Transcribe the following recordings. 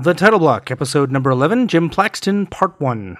The Title Block, episode number 11, Jim Plaxton, part 1.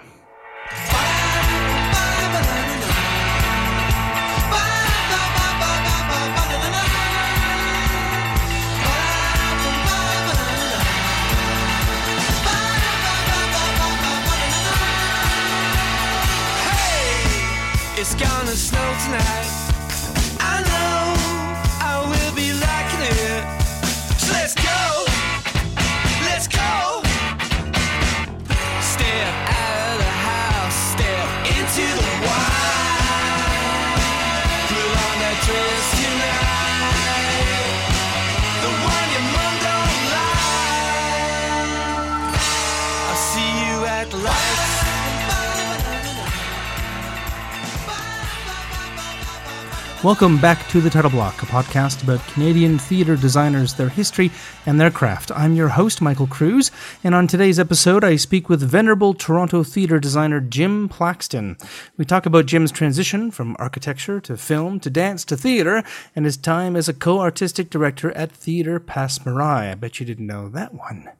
Welcome back to The Title Block, a podcast about Canadian theatre designers, their history, and their craft. I'm your host, Michael Cruz, and on today's episode, I speak with venerable Toronto theatre designer Jim Plaxton. We talk about Jim's transition from architecture to film to dance to theatre, and his time as a co artistic director at Theatre Passe Muraille. I bet you didn't know that one.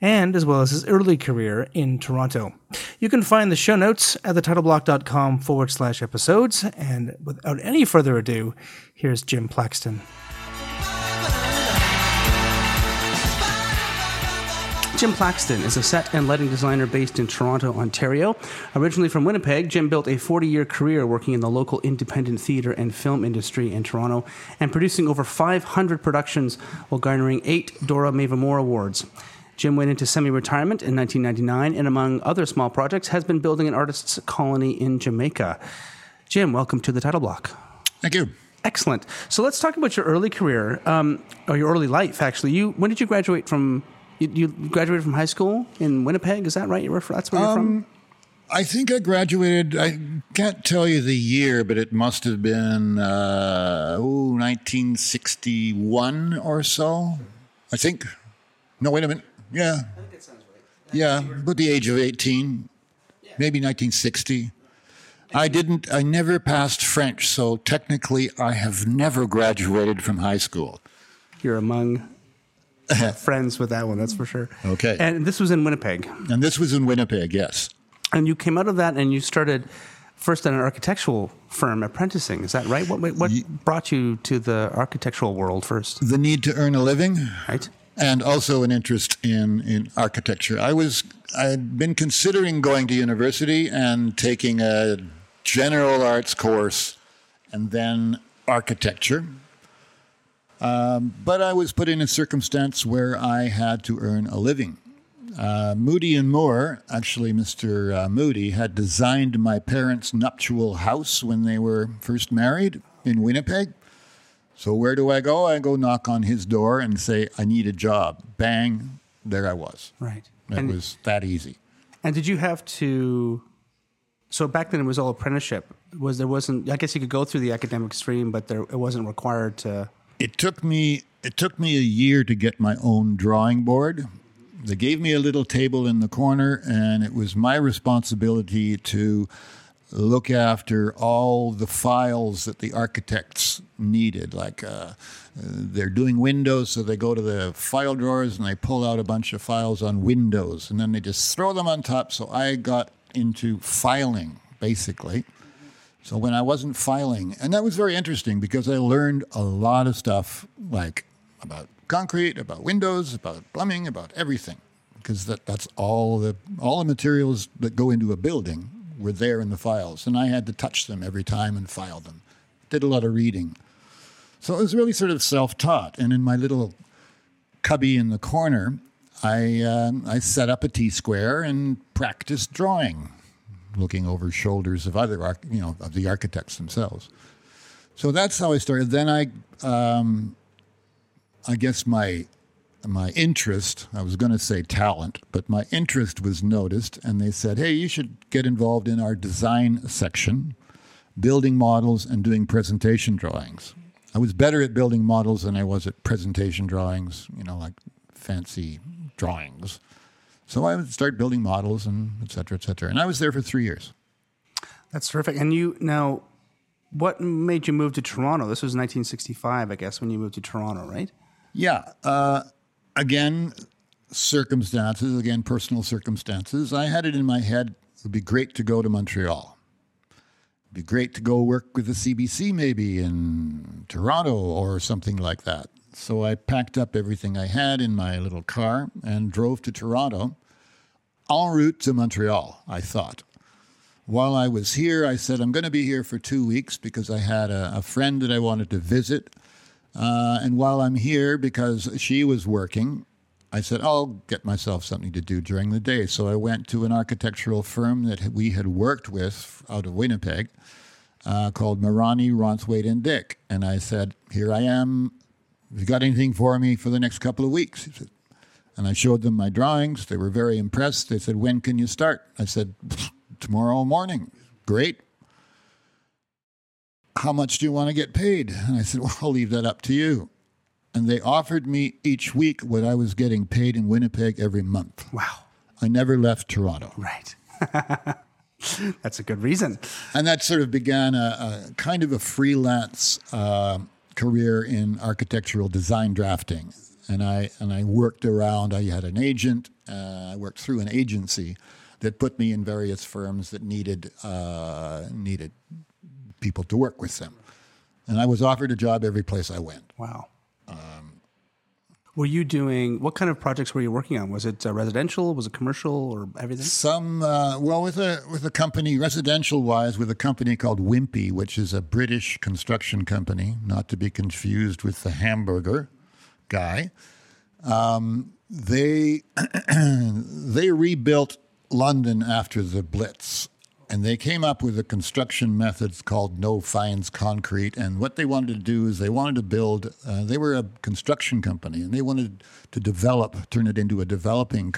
And as well as his early career in Toronto. You can find the show notes at thetitleblock.com forward slash episodes. And without any further ado, here's Jim Plaxton. Jim Plaxton is a set and lighting designer based in Toronto, Ontario. Originally from Winnipeg, Jim built a 40 year career working in the local independent theatre and film industry in Toronto and producing over 500 productions while garnering eight Dora Mavor Moore Awards. Jim went into semi retirement in 1999 and, among other small projects, has been building an artist's colony in Jamaica. Jim, welcome to the title block. Thank you. Excellent. So let's talk about your early career, um, or your early life. Actually, you when did you graduate from? You, you graduated from high school in Winnipeg. Is that right? You were that's where you're from. I think I graduated. I can't tell you the year, but it must have been uh, ooh, 1961 or so. I think. No, wait a minute. Yeah. Yeah, about the age of 18, maybe 1960. I didn't. I never passed French, so technically, I have never graduated from high school. You're among friends with that one. That's for sure. Okay. And this was in Winnipeg, And this was in Winnipeg. Yes. and you came out of that and you started first at an architectural firm apprenticing. Is that right? What what brought you to the architectural world first? The need to earn a living. Right. And also an interest in, in architecture. I was I had been considering going to university and taking a general arts course and then architecture. Um, but I was put in a circumstance where I had to earn a living. Uh, Moody and Moore, actually, Mr. Uh, Moody, had designed my parents' nuptial house when they were first married in Winnipeg. So where do I go? I go knock on his door and say, I need a job. Bang, there I was. Right. It And, was that easy. and did you have to? So back then it was all apprenticeship. Was there wasn't? I guess you could go through the academic stream, but there it wasn't required to. It took me it took me a year to get my own drawing board. They gave me a little table in the corner and it was my responsibility to look after all the files that the architects needed. Like uh, they're doing windows, so they go to the file drawers and they pull out a bunch of files on windows, and then they just throw them on top. So I got into filing, basically. So when I wasn't filing, and that was very interesting because I learned a lot of stuff like about concrete, about windows, about plumbing, about everything, because that, that's all the all the materials that go into a building were there in the files, and I had to touch them every time and file them. Did a lot of reading, so it was really sort of self-taught. And in my little cubby in the corner, I uh, I set up a T square and practiced drawing looking over shoulders of other, you know, of the architects themselves. So that's how I started. Then I, um, I guess my my interest, I was going to say talent, but my interest was noticed, and they said, "Hey, you should get involved in our design section, building models and doing presentation drawings." I was better at building models than I was at presentation drawings, you know, like fancy drawings. So I would start building models and et cetera, et cetera. And I was there for three years. That's terrific. And you now, what made you move to Toronto? This was 1965, I guess, when you moved to Toronto, right? Yeah. Uh, again, circumstances, again, personal circumstances, I had it in my head it would be great to go to Montreal. It'd be great to go work with the CBC maybe in Toronto or something like that. So I packed up everything I had in my little car and drove to Toronto en route to Montreal, I thought. While I was here, I said, I'm going to be here for two weeks because I had a, a friend that I wanted to visit. Uh, and while I'm here, because she was working, I said, I'll get myself something to do during the day. So I went to an architectural firm that we had worked with out of Winnipeg uh, called Marani, Rounthwaite, and Dick. And I said, Here I am. Have you got anything for me for the next couple of weeks? Said, and I showed them my drawings. They were very impressed. They said, When can you start? I said, Tomorrow morning. Great. How much do you want to get paid? And I said, Well, I'll leave that up to you. And they offered me each week what I was getting paid in Winnipeg every month. Wow. I never left Toronto. Right. That's a good reason. And that sort of began a, a kind of a freelance uh, career in architectural design drafting. And I, and I worked around, I had an agent, uh, I worked through an agency that put me in various firms that needed, uh, needed people to work with them. And I was offered a job every place I went. Wow. were you doing what kind of projects were you working on? Was it uh, residential? Was it commercial or everything? Some uh, well, with a with a company residential wise, with a company called Wimpy, which is a British construction company, not to be confused with the hamburger guy. Um, they they rebuilt London after the Blitz, and they came up with a construction methods called no fines concrete. And what they wanted to do is they wanted to build. Uh, they were a construction company, and they wanted to develop, turn it into a developing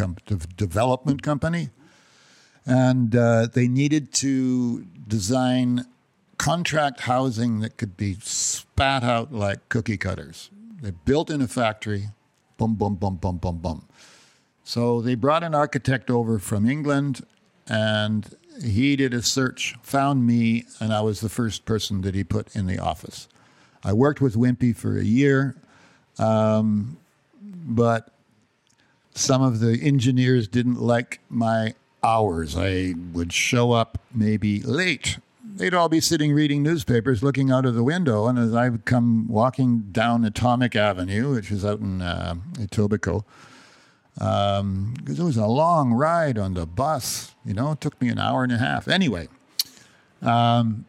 development company. And uh, they needed to design contract housing that could be spat out like cookie cutters. They built in a factory, boom, boom, boom, boom, boom, boom. So they brought an architect over from England, and he did a search, found me, and I was the first person that he put in the office. I worked with Wimpy for a year, um, but some of the engineers didn't like my hours. I would show up maybe late. They'd all be sitting reading newspapers, looking out of the window, and as I would come walking down Atomic Avenue, which is out in uh, Etobicoke, um, because it was a long ride on the bus. You know, it took me an hour and a half. Anyway, um,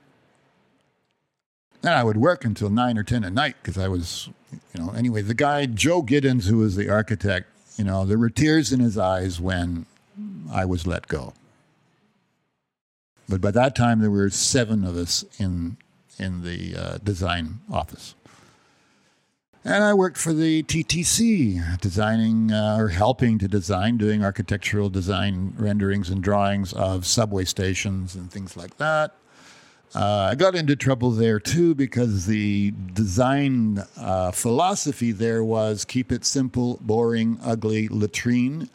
and I would work until nine or ten at night because I was, you know. Anyway, the guy Joe Giddens, who was the architect, you know, there were tears in his eyes when I was let go. But by that time, there were seven of us in in the uh, design office. And I worked for the TTC, designing uh, or helping to design, doing architectural design renderings and drawings of subway stations and things like that. Uh, I got into trouble there too because the design uh, philosophy there was keep it simple, boring, ugly, latrine.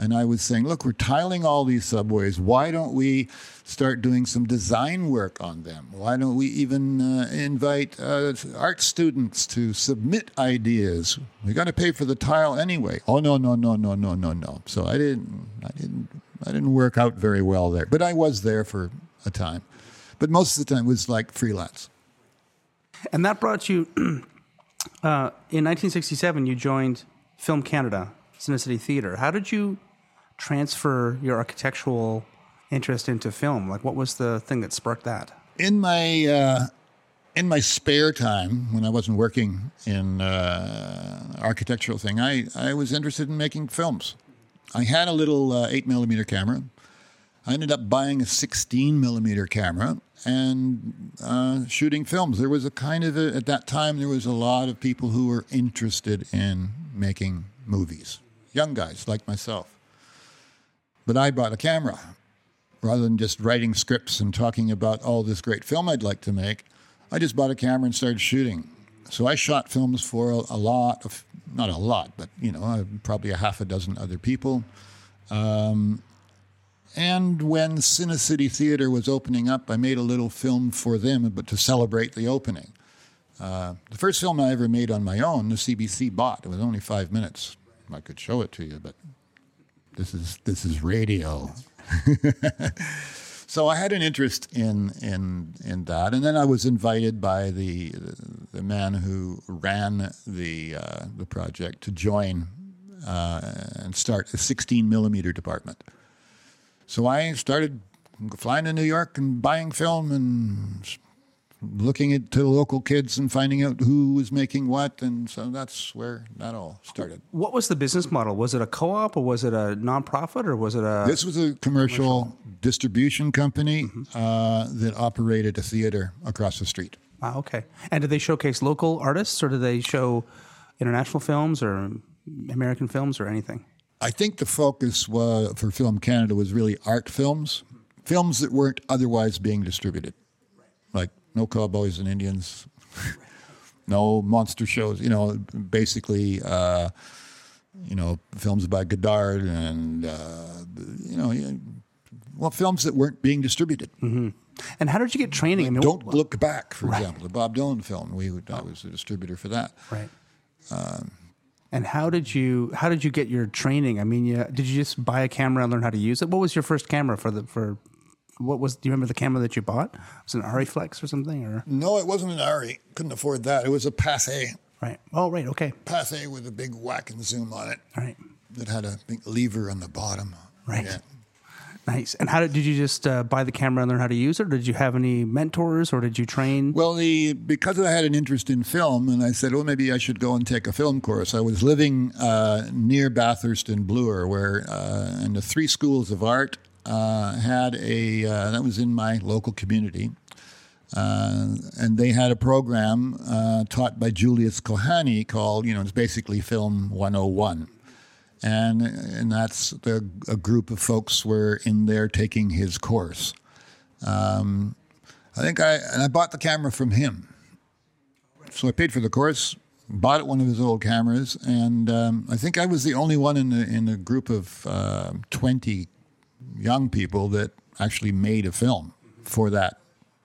And I was saying, look, we're tiling all these subways. Why don't we start doing some design work on them? Why don't we even uh, invite uh, art students to submit ideas? We got to pay for the tile anyway. Oh no, no, no, no, no, no, no. So I didn't, I didn't, I didn't work out very well there. But I was there for a time. But most of the time it was like freelance. And that brought you, uh, in 1967, you joined Film Canada, Cine City Theatre. How did you transfer your architectural interest into film? Like, what was the thing that sparked that? in my uh, in my spare time when I wasn't working in uh, architectural thing, I, I was interested in making films. I had a little uh, eight millimeter camera. I ended up buying a 16 millimeter camera and uh, shooting films. There was a kind of a, at that time there was a lot of people who were interested in making movies, young guys like myself. But I bought a camera rather than just writing scripts and talking about all this great film I'd like to make, I just bought a camera and started shooting. So I shot films for a, a lot of, not a lot, but you know, uh, probably a half a dozen other people. Um, and when Cine City Theatre was opening up, I made a little film for them, but to celebrate the opening. Uh, the first film I ever made on my own, the CBC bought. It was only five minutes. I could show it to you, but this is this is radio. so I had an interest in in in that, and then I was invited by the the man who ran the uh, the project to join uh, and start a 16 millimeter department. So I started flying to New York and buying film and looking at to local kids and finding out who was making what, and so that's where that all started. What was the business model? Was it a co-op or was it a nonprofit or was it a This was a commercial, distribution company uh, that operated a theater across the street. Ah, okay. And did they showcase local artists or did they show international films or American films or anything? I think the focus was, for Film Canada was really art films, films that weren't otherwise being distributed, like no cowboys and Indians, no monster shows. You know, basically, uh, you know, films by Godard and uh, you know, well, films that weren't being distributed. And how did you get training? I mean, Don't look back, for example, the Bob Dylan film. We would, I was a distributor for that. Right. and how did you how did you get your training? I mean, you, did you just buy a camera and learn how to use it? What was your first camera for the for? What was? Do you remember the camera that you bought? Was it an Arriflex or something? Or No, it wasn't an Arri. Couldn't afford that. It was a Pathé. right? Oh, right. Okay. Pathé with a big whack and zoom on it All right. that had a big lever on the bottom. Right. Yeah. Nice. And how did, did you just uh, buy the camera and learn how to use it? Or did you have any mentors or did you train? Well, the because I had an interest in film, and I said, "Oh, maybe I should go and take a film course." I was living uh, near Bathurst and Bloor, where uh, and the three schools of art had a uh, that was in my local community, uh, and they had a program uh, taught by Julius Kohanyi called, you know, it's basically Film 101. And, and that's the, a group of folks were in there taking his course. Um, I think I and I bought the camera from him. So I paid for the course, bought one of his old cameras, and um, I think I was the only one in the in a group of uh, twenty young people that actually made a film for that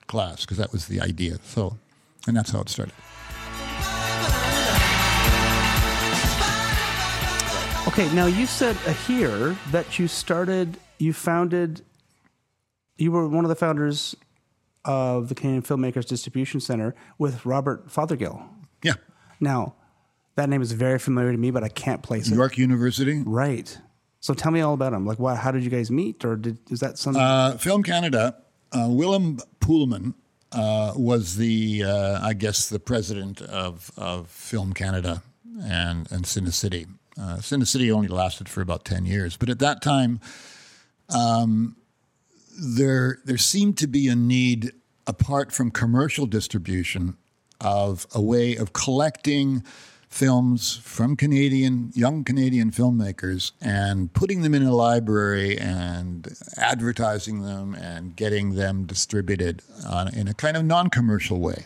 class because that was the idea. So, and that's how it started. Okay, now you said here that you started, you founded, you were one of the founders of the Canadian Filmmakers Distribution Center with Robert Fothergill. Yeah, Now, that name is very familiar to me, but I can't place it. York University. Right. So tell me all about him. Like, what? How did you guys meet, or did is that something? Uh, Film Canada, uh, Willem Poolman uh, was the, uh, I guess, the president of, of Film Canada and, and Cinecity. Uh, Cinecity only lasted for about 10 years. But at that time, um, there, there seemed to be a need, apart from commercial distribution, of a way of collecting films from Canadian young Canadian filmmakers and putting them in a library and advertising them and getting them distributed on, in a kind of non-commercial way.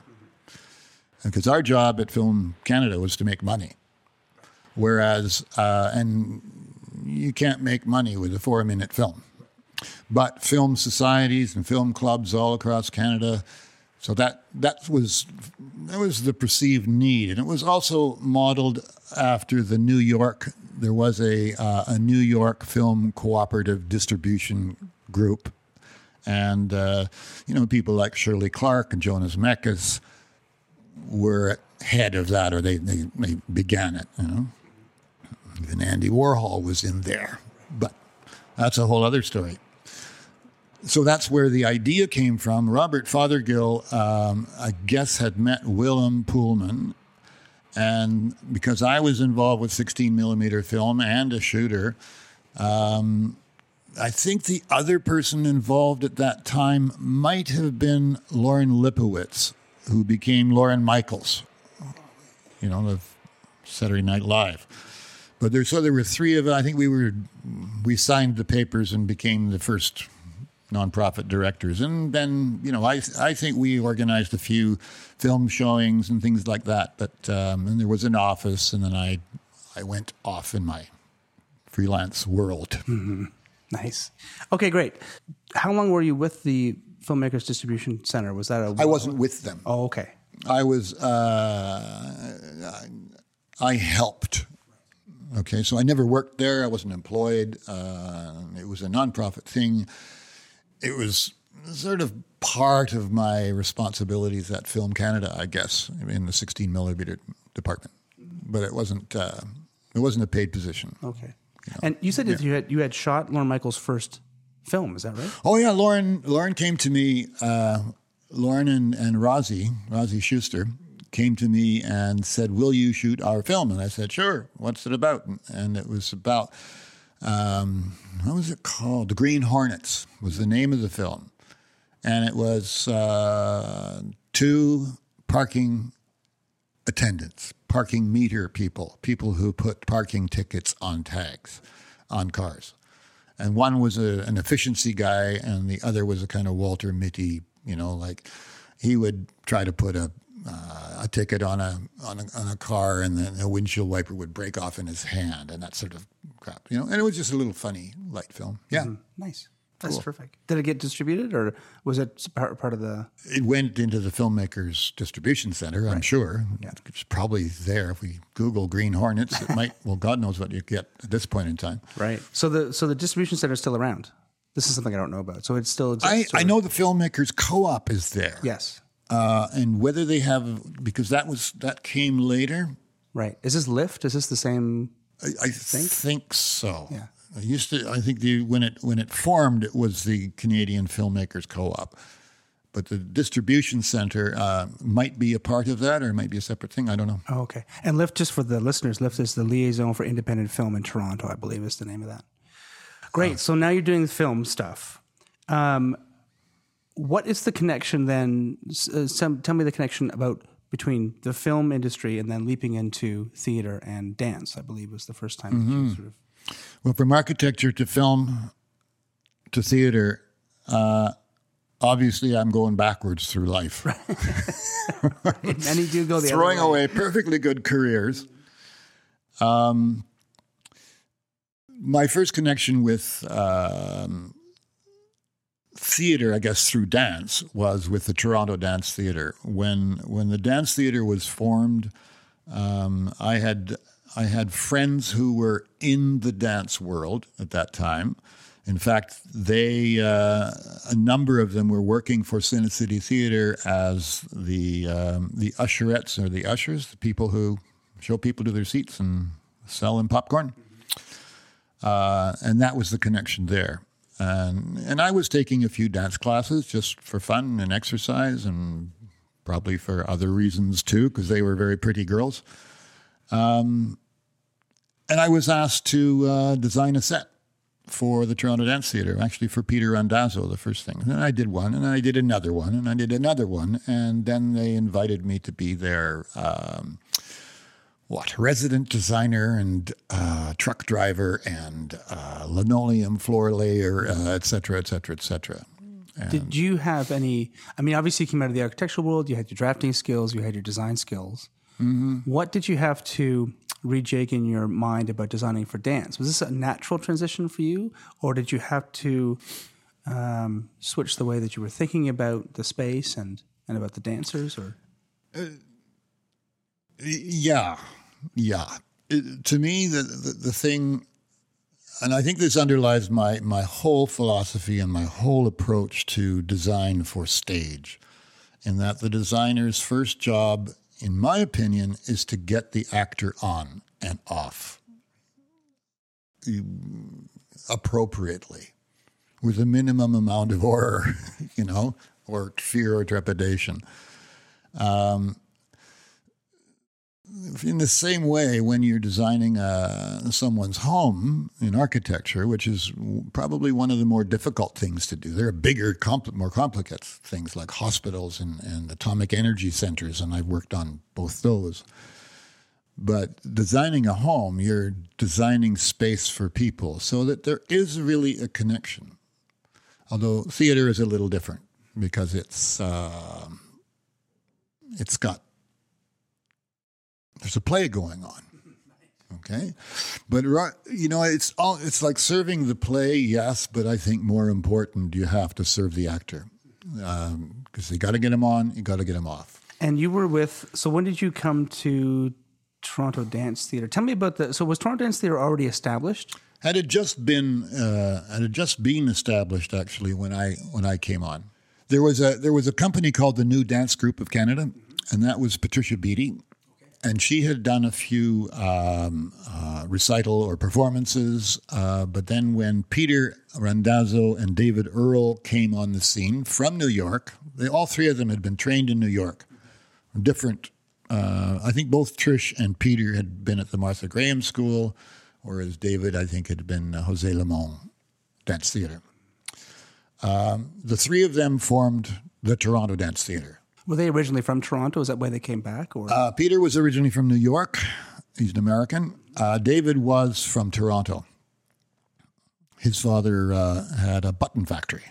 Because our job at Film Canada was to make money, whereas uh, and you can't make money with a four-minute film, but film societies and film clubs all across Canada. So that that was that was the perceived need, and it was also modeled after the New York. There was a uh, a New York film cooperative distribution group, and uh, you know people like Shirley Clarke and Jonas Mekas were head of that, or they they, they began it. You know, even Andy Warhol was in there, but that's a whole other story so that's where the idea came from. Robert Fothergill, um, I guess, had met Willem Poolman, and because I was involved with 16 millimeter film and a shooter, um, I think the other person involved at that time might have been Lorne Lipowitz, who became Lorne Michaels, you know, of Saturday Night Live. But there, so there were three of. I think we were, we signed the papers and became the first nonprofit directors. And then, you know, I I think we organized a few film showings and things like that. But um, and there was an office, and then I I went off in my freelance world. nice. Okay, great. How long were you with the Filmmakers Distribution Center? Was that a? I wasn't with them. Oh, okay. I was uh, I helped Okay, so I never worked there. I wasn't employed. Uh, it was a nonprofit thing. It was sort of part of my responsibilities at Film Canada, I guess, in the 16 millimeter department. But it wasn't. Uh, it wasn't a paid position. Okay. And you said that you had you had shot Lorne Michaels' first film. Is that right? Oh yeah, Lorne. Lorne came to me. Uh, Lorne and and Rosie, Rosie Shuster, came to me and said, "Will you shoot our film?" And I said, "Sure." What's it about? And it was about um, what was it called? The Green Hornets was the name of the film, and it was uh, two parking attendants, parking meter people, people who put parking tickets on tags on cars. And one was a, an efficiency guy, and the other was a kind of Walter Mitty, you know, like he would try to put a uh, a ticket on a, on a on a car, and then a windshield wiper would break off in his hand, and that sort of crap, you know. And it was just a little funny light film. Yeah, Nice. That's perfect. Did it get distributed, or was it part, part of the? it went into the filmmakers distribution center. I'm sure yeah. it's probably there. If we Google Green Hornets, it might. Well, God knows what you get at this point in time. Right. So the so the distribution center is still around. This is something I don't know about. So it still exists. I, I know the filmmakers co-op is there. Yes. Uh, and whether they have because that was that came later. Right. Is this LIFT? Is this the same? I, I think? so. Yeah. I used to. I think the when it when it formed, it was the Canadian Filmmakers Co-op, but the distribution center uh, might be a part of that, or it might be a separate thing. I don't know. Oh, okay. And LIFT, just for the listeners, LIFT is the liaison for independent film in Toronto, I believe is the name of that. Great. so now you're doing film stuff. Um, what is the connection then? Uh, some, tell me the connection about between the film industry and then leaping into theater and dance. I believe was the first time you sort of. Well, from architecture to film to theater, uh, obviously, I'm going backwards through life. Many do go the throwing other way. away perfectly good careers. Um, my first connection with um, theater, I guess, through dance, was with the Toronto Dance Theater. When when the dance theater was formed, um, I had I had friends who were in the dance world at that time. In fact, they uh, a number of them were working for Cine City Theater as the um, the usherettes or the ushers, the people who show people to their seats and sell them popcorn. Uh, and that was the connection there. And and I was taking a few dance classes just for fun and exercise, and probably for other reasons too, because they were very pretty girls. Um, and I was asked to uh, design a set for the Toronto Dance Theatre, actually for Peter Randazzo, the first thing. And then I did one, and then I did another one, and I did another one, and then they invited me to be their um, what resident designer and uh, truck driver and uh, linoleum floor layer, uh, et cetera, et cetera, et cetera. Did you have any? I mean, obviously, you came out of the architectural world. You had your drafting skills. You had your design skills. What did you have to rejig in your mind about designing for dance? Was this a natural transition for you, or did you have to um, switch the way that you were thinking about the space and and about the dancers? Or Yeah, yeah. It- to me, the, the the thing, and I think this underlies my my whole philosophy and my whole approach to design for stage, in that the designer's first job, in my opinion, is to get the actor on and off appropriately, with a minimum amount of horror, you know, or fear or trepidation um, in the same way, when you're designing uh, someone's home in architecture, which is probably one of the more difficult things to do, there are bigger, compl- more complicated things like hospitals and, and atomic energy centers, and I've worked on both those. But designing a home, you're designing space for people so that there is really a connection. Although theater is a little different because it's uh, it's got there's a play going on. Okay, but you know it's all it's like serving the play, yes, but I think more important you have to serve the actor because you got to get him on, you got to get him off. and you were with. So when did you come to Toronto Dance Theatre. Tell me about the. So was Toronto Dance Theatre already established? Had it just been uh, had it just been established actually when I when I came on. There was a there was a company called the New Dance Group of Canada, and that was Patricia Beatty, and she had done a few um, uh, recital or performances. Uh, but then when Peter Randazzo and David Earle came on the scene from New York, they all three of them had been trained in New York, different. Uh, I think both Trish and Peter had been at the Martha Graham School, whereas David, I think, had been uh, Jose Limon Dance Theatre. Um, the three of them formed the Toronto Dance Theatre. Were they originally from Toronto? Is that why they came back? Or Uh, Peter was originally from New York. He's an American. Uh, David was from Toronto. His father uh, had a button factory,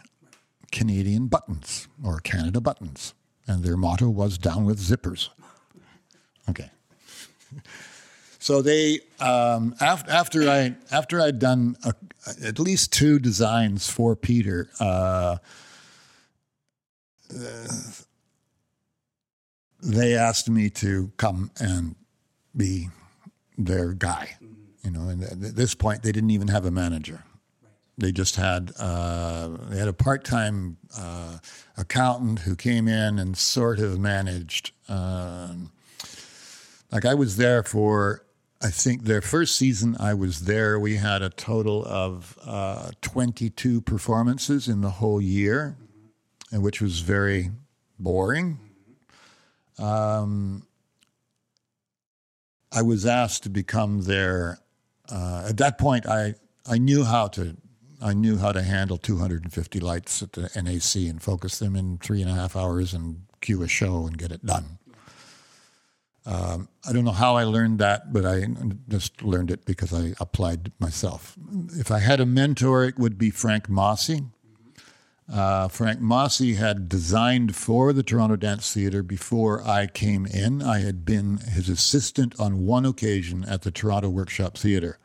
Canadian Buttons or Canada Buttons, and their motto was "Down with zippers." Okay. So they um, after after I after I'd done a, at least two designs for Peter. Uh, they asked me to come and be their guy. You know, and at this point, they didn't even have a manager. They just had uh, they had a part time uh, accountant who came in and sort of managed. Um, like I was there for, I think their first season. I was there. We had a total of uh, twenty two performances in the whole year, and which was very boring. Um, I was asked to become their. Uh, at that point, I I knew how to I knew how to handle 250 lights at the NAC and focus them in three and a half hours and cue a show and get it done. Um, I don't know how I learned that, but I just learned it because I applied myself. If I had a mentor, it would be Frank Mossy. Uh, Frank Mossy had designed for the Toronto Dance Theatre before I came in. I had been his assistant on one occasion at the Toronto Workshop Theatre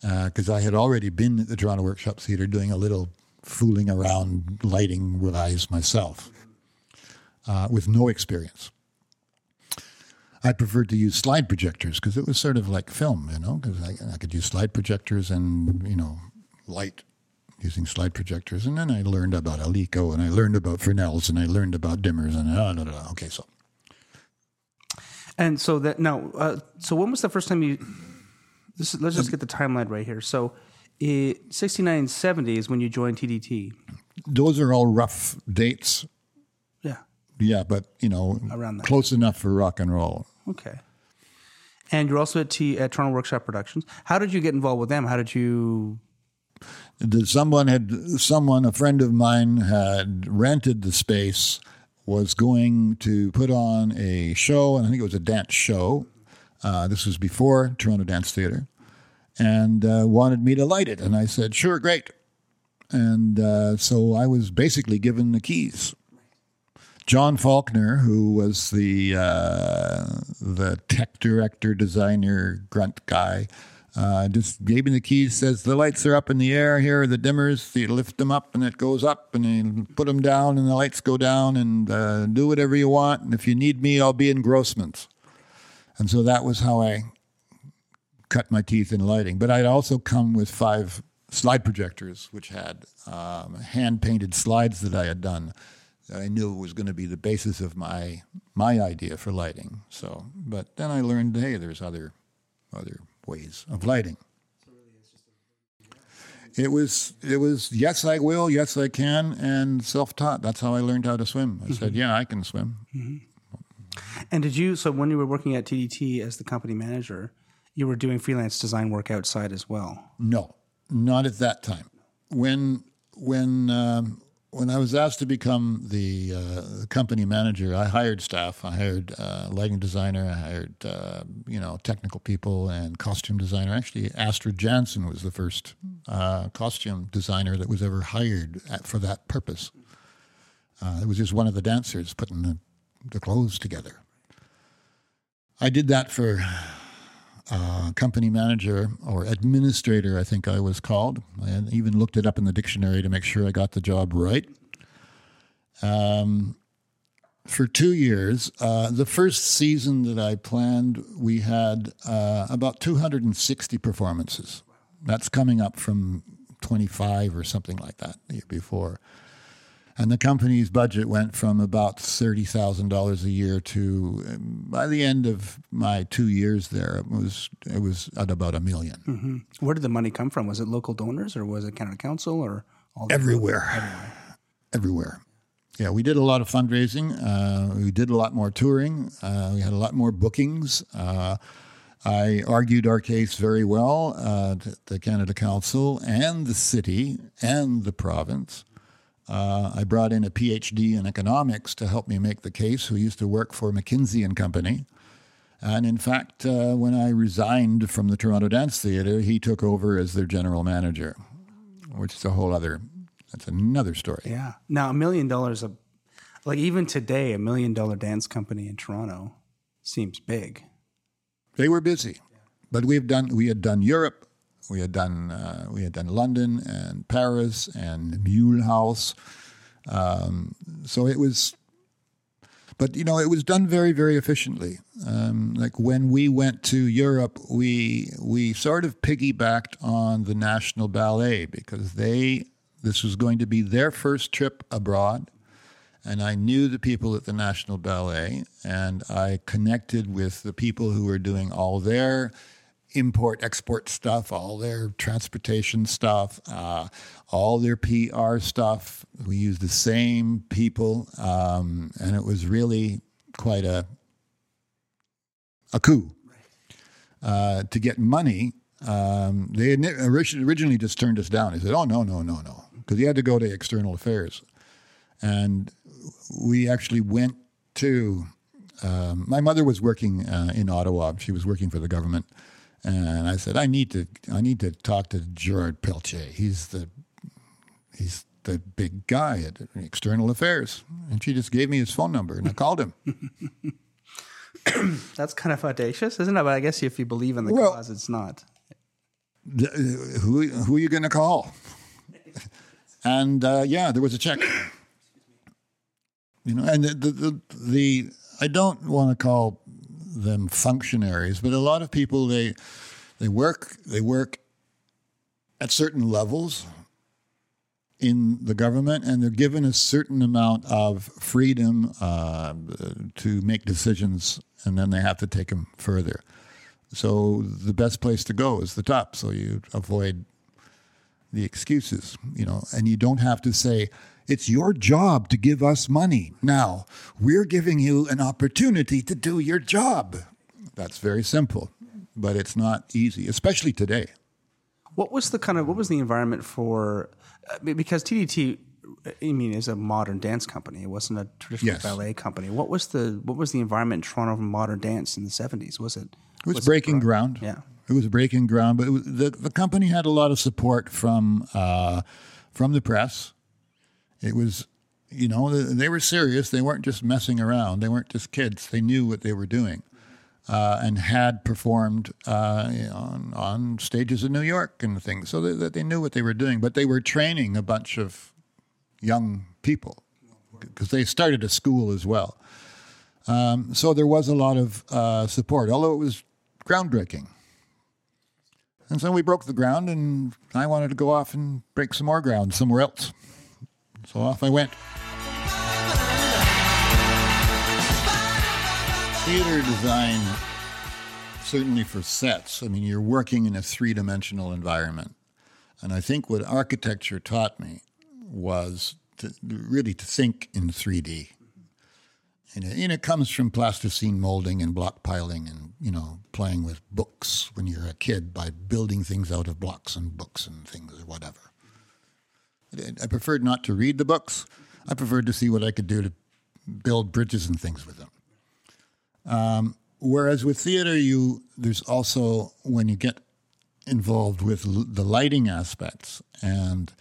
because I had already been at the Toronto Workshop Theatre doing a little fooling around lighting wise myself uh, with no experience. I preferred to use slide projectors because it was sort of like film, you know, because I, I could use slide projectors and, you know, light using slide projectors. And then I learned about Alico and I learned about Fresnels and I learned about dimmers and uh, da, da, da. okay, so and so that now, uh, so when was the first time you? This, is- let's just get the timeline right here. So, it, 69, 70 is when you joined TDT. those are all rough dates. Yeah. Yeah, but, you know, Around that. close enough for rock and roll. Okay. And you're also at T at Toronto Workshop Productions. How did you get involved with them? How did you? That someone had someone a friend of mine had rented the space was going to put on a show and i think it was a dance show. Uh, this was before toronto dance theater and uh, wanted me to light it. And i said sure great. And uh, so i was basically given the keys. John Faulkner, who was the uh, the tech director, designer, grunt guy, uh, just gave me the keys. Says the lights are up in the air. Here are the dimmers. You lift them up, and it goes up, and you put them down, and the lights go down. And uh, do whatever you want. And if you need me, I'll be in Grossman's. And so that was how I cut my teeth in lighting. But I'd also come with five slide projectors, which had um, hand painted slides that I had done. I knew was going to be the basis of my my idea for lighting. So, but then I learned, hey, there's other other ways of lighting. It was it was yes I will yes I can and self taught. That's how I learned how to swim. I said yeah I can swim. And did you? So when you were working at TDT as the company manager, you were doing freelance design work outside as well. No, not at that time. When when um, when I was asked to become the uh, company manager, I hired staff. I hired uh, lighting designer. I hired uh, you know technical people and costume designer. Actually, Astrid Janson was the first uh, costume designer that was ever hired at, for that purpose. Uh, it was just one of the dancers putting the, the clothes together. I did that for uh, company manager or administrator, I think I was called. and even looked it up in the dictionary to make sure I got the job right. Um, for two years. Uh, the first season that I planned, we had uh, about 260 performances. That's coming up from 25 or something like that the year before. And the company's budget went from about $30,000 a year to, um, by the end of my two years there, it was, it was at about a 1000000 Where did the money come from? Was it local donors or was it Canada Council or all everywhere, everywhere. Yeah, we did a lot of fundraising. Uh, we did a lot more touring. Uh, we had a lot more bookings. Uh, I argued our case very well uh, to the Canada Council and the city and the province. Uh, I brought in a PhD in economics to help me make the case, who used to work for McKinsey and Company. And in fact, uh, when I resigned from the Toronto Dance Theatre, he took over as their general manager, which is a whole other, that's another story. Yeah. Now, a million dollars, a like even today, a million dollar dance company in Toronto seems big. They were busy, but we've done. We had done Europe, we had done uh, we had done London and Paris and Mulhouse. Um, so it was, but you know, it was done very very efficiently. Um, like when we went to Europe, we we sort of piggybacked on the National Ballet because they this was going to be their first trip abroad and I knew the people at the National Ballet, and I connected with the people who were doing all their import export stuff, all their transportation stuff, uh, all their PR stuff. We used the same people, um, and it was really quite a a coup uh, to get money. Um, they had originally just turned us down. They said, "Oh no, no, no, no," because you had to go to external affairs, and we actually went to. Um, my mother was working uh, in Ottawa. She was working for the government, and I said, "I need to, I need to talk to Gerard Pelletier. He's the, he's the big guy at External Affairs." And she just gave me his phone number, and I called him. That's kind of audacious, isn't it? But I guess if you believe in the Well- cause, it's not. Who who are you going to call? And uh, yeah, there was a check. You know, and the, the the the I don't want to call them functionaries, but a lot of people they they work they work at certain levels in the government, and they're given a certain amount of freedom uh, to make decisions, and then they have to take them further. So the best place to go is the top, so you avoid the excuses, you know, and you don't have to say, it's your job to give us money. Now, we're giving you an opportunity to do your job. That's very simple, but it's not easy, especially today. What was the kind of what was the environment for? uh, Because TDT, I mean, is a modern dance company. It wasn't a traditional Yes. ballet company. What was the what was the environment in Toronto for modern dance in the seventies? Was it? It was, breaking ground. Yeah. It was breaking ground, but it was, the the company had a lot of support from uh, from the press. It was, you know, they, they were serious. They weren't just messing around. They weren't just kids. They knew what they were doing, uh, and had performed uh, on on stages in New York and things, so that, that they knew what they were doing. But they were training a bunch of young people because they started a school as well. Um, so there was a lot of uh, support, although it was groundbreaking. And so we broke the ground, and I wanted to go off and break some more ground somewhere else. So off I went. Theater design, certainly for sets, I mean, you're working in a three dimensional environment. And I think what architecture taught me was to really to think in 3D. And it, and it comes from plasticine molding and block piling and, you know, playing with books when you're a kid by building things out of blocks and books and things or whatever. I preferred not to read the books. I preferred to see what I could do to build bridges and things with them. Um, whereas with theater, you there's also when you get involved with l- the lighting aspects and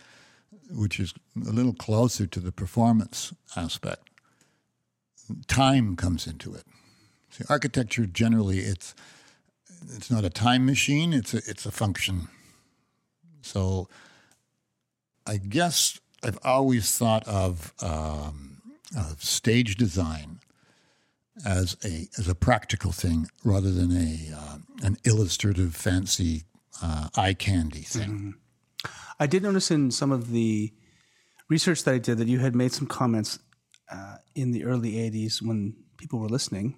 which is a little closer to the performance aspect. Time comes into it. See, architecture generally it's it's not a time machine. It's a it's a function. So I guess I've always thought of um, of stage design as a as a practical thing rather than a uh, an illustrative, fancy uh, eye candy thing. I did notice in some of the research that I did that you had made some comments uh, in the early '80s when people were listening,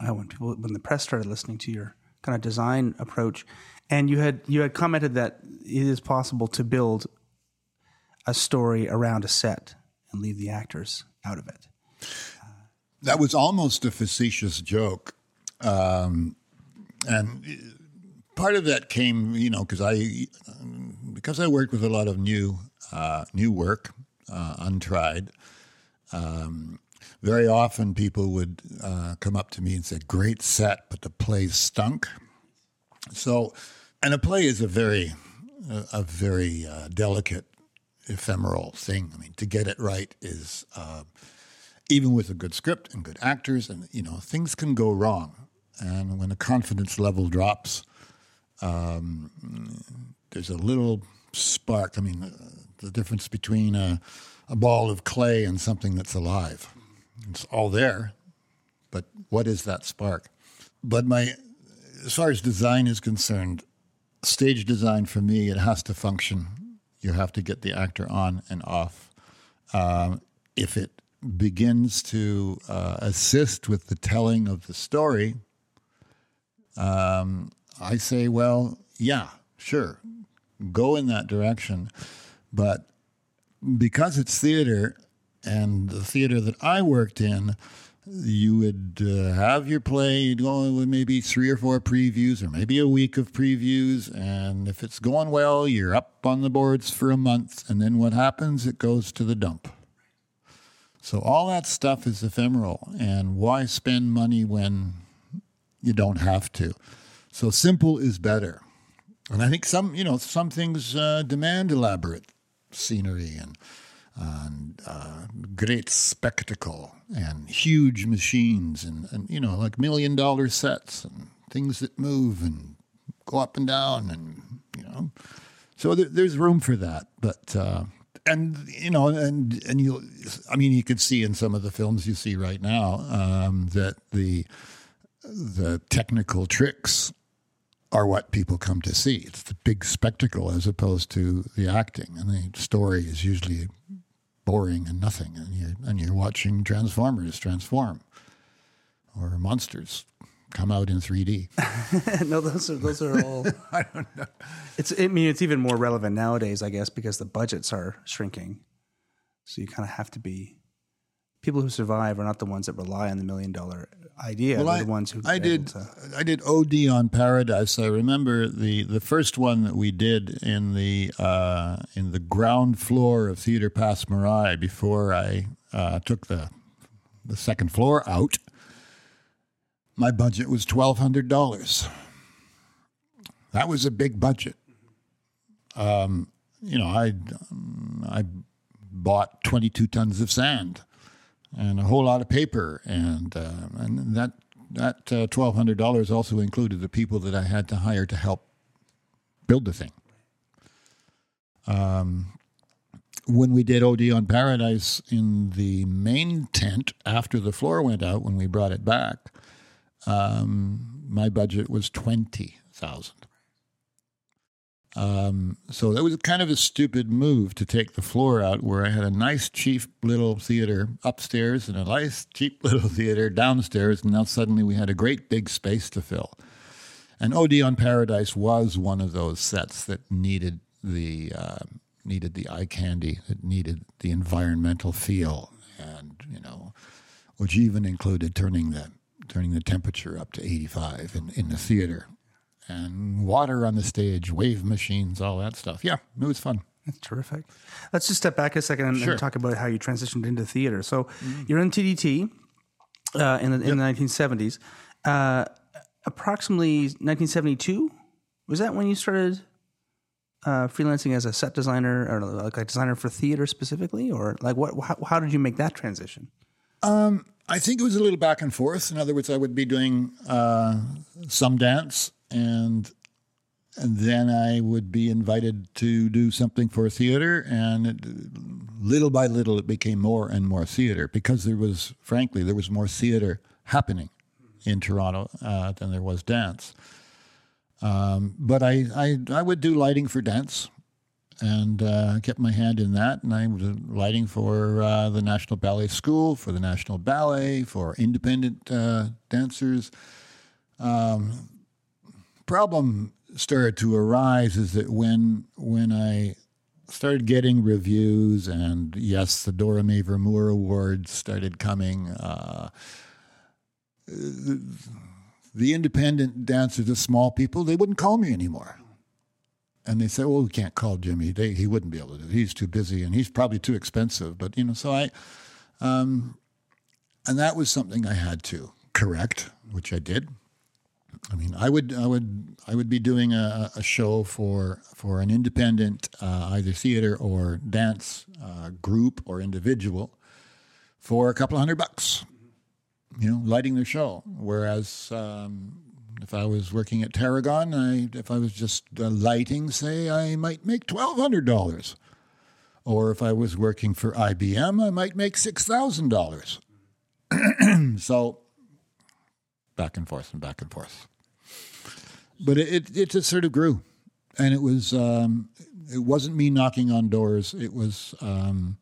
uh, when people when the press started listening to your kind of design approach, and you had you had commented that it is possible to build a story around a set and leave the actors out of it. That was almost a facetious joke. Um, and part of that came, you know, because I because I worked with a lot of new uh, new work, uh, untried. Um, very often, people would uh, come up to me and say, "Great set, but the play stunk." So, and a play is a very a, a very uh, delicate, ephemeral thing. I mean, to get it right is uh, even with a good script and good actors, and you know, things can go wrong. And when the confidence level drops, um, there's a little spark. I mean, uh, the difference between a, a ball of clay and something that's alive. It's all there, but what is that spark? But my, as far as design is concerned, stage design for me, it has to function. You have to get the actor on and off. Um, if it begins to uh, assist with the telling of the story, um, I say, well, yeah, sure, go in that direction. But because it's theater and the theater that I worked in, you would uh, have your play, you'd go with maybe three or four previews or maybe a week of previews. And if it's going well, you're up on the boards for a month. And then what happens? It goes to the dump. So all that stuff is ephemeral. And why spend money when you don't have to? So simple is better. And I think some, you know, some things uh, demand elaborate scenery and, and uh, great spectacle and huge machines and, and, you know, like million dollar sets and things that move and go up and down and, you know, so there, there's room for that. But, uh, and you know, and and you, I mean, you could see in some of the films you see right now um, that the the technical tricks are what people come to see. It's the big spectacle as opposed to the acting, and the story is usually boring and nothing. And you and you're watching Transformers transform or monsters come out in 3D. no, those are those are all. I don't know. It's. I mean, it's even more relevant nowadays, I guess, because the budgets are shrinking. So you kind of have to be. People who survive are not the ones that rely on the million dollar idea. Well, I, the ones who. I did. to- I did OD on Paradise. I remember the the first one that we did in the uh, in the ground floor of Theater Passe Muraille before I uh, took the the second floor out. My budget was twelve hundred dollars. That was a big budget. Um, you know, I I bought twenty two tons of sand and a whole lot of paper, and uh, and that that uh, twelve hundred dollars also included the people that I had to hire to help build the thing. Um, when we did OD on Paradise in the main tent after the floor went out, when we brought it back, um, my budget was twenty thousand. Um, so that was kind of a stupid move to take the floor out where I had a nice cheap little theater upstairs and a nice cheap little theater downstairs, and now suddenly we had a great big space to fill. And OD on Paradise was one of those sets that needed the uh, needed the eye candy, that needed the environmental feel, and you know, which even included turning the turning the temperature up to 85 in, in the theater and water on the stage, wave machines, all that stuff. Yeah, it was fun. That's terrific. Let's just step back a second and, and Sure. Mm-hmm. talk about how you transitioned into theater. So you're in TDT uh, in, the, in the 1970s. Uh, approximately 1972 was that when you started uh, freelancing as a set designer or like a designer for theater specifically, or like what? How, how did you make that transition? I think it was a little back and forth. In other words, I would be doing uh, some dance, and and then I would be invited to do something for theater, and it, little by little, it became more and more theater because there was, frankly, there was more theater happening in Toronto uh, than there was dance. Um, but I, I, I would do lighting for dance and uh, kept my hand in that. And I was lighting for uh, the National Ballet School, for the National Ballet, for independent uh, dancers. Um, problem started to arise is that when when I started getting reviews, and yes, the Dora Mavor Moore Awards started coming. Uh, the independent dancers, the small people, they wouldn't call me anymore. And they said, well, we can't call Jimmy. They, he wouldn't be able to. He's too busy and he's probably too expensive. But, you know, so I, um, and that was something I had to correct, which I did. I mean, I would, I would, I would be doing a, a show for for an independent, uh, either theater or dance uh, group or individual, for a couple hundred bucks. You know, lighting their show. Whereas um, if I was working at Tarragon, I, if I was just uh, lighting, say, I might make twelve hundred dollars. Or if I was working for IBM, I might make six thousand dollars. so back and forth and back and forth. But it, it, it just sort of grew, and it was um, it wasn't me knocking on doors. It was um,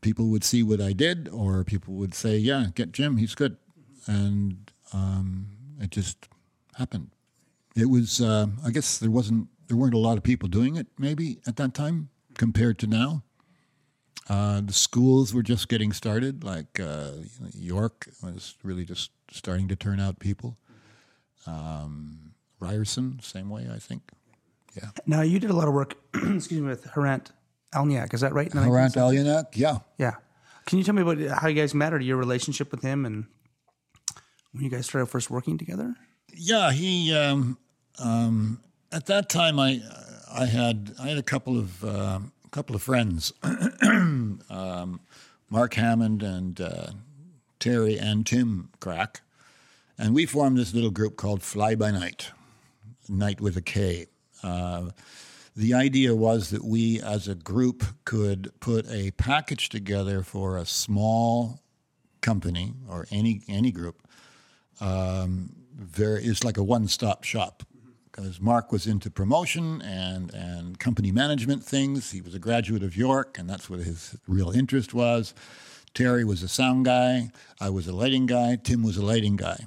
people would see what I did, or people would say, "Yeah, get Jim, he's good," and um, it just happened. It was, uh, I guess, there wasn't there weren't a lot of people doing it maybe at that time compared to now. Uh, the schools were just getting started. Like uh, York was really just starting to turn out people. Um, Ryerson, same way, I think. Yeah. Now you did a lot of work, excuse me, with Hrant Alniak. Is that right? Hrant Alianak, yeah. Yeah. Can you tell me about how you guys met or your relationship with him and when you guys started first working together? Yeah, he. Um, um, at that time, I I had I had a couple of uh, couple of friends, um, Mark Hammond and uh, Terry and Tim Crack, and we formed this little group called Fly by Night, Night with a K. Uh, the idea was that we, as a group, could put a package together for a small company or any any group um, it's like a one-stop shop because Mark was into promotion and and company management things. He was a graduate of York, and that's what his real interest was. Terry was a sound guy. I was a lighting guy. Tim was a lighting guy.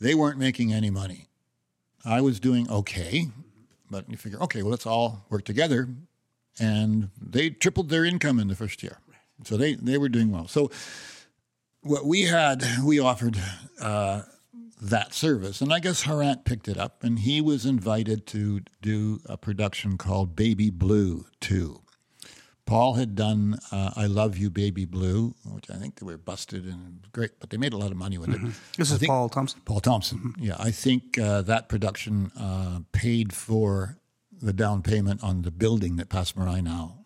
They weren't making any money. I was doing okay, but you figure, okay, well, let's all work together. And they tripled their income in the first year. So they, they were doing well. So what we had, we offered uh, that service. And I guess Hrant picked it up, and he was invited to do a production called Baby Blue 2. Paul had done uh, I Love You, Baby Blue, which I think they were busted and great, but they made a lot of money with it. This I is Paul Thompson. Paul Thompson. Yeah, I think uh, that production uh, paid for the down payment on the building that Passe Muraille now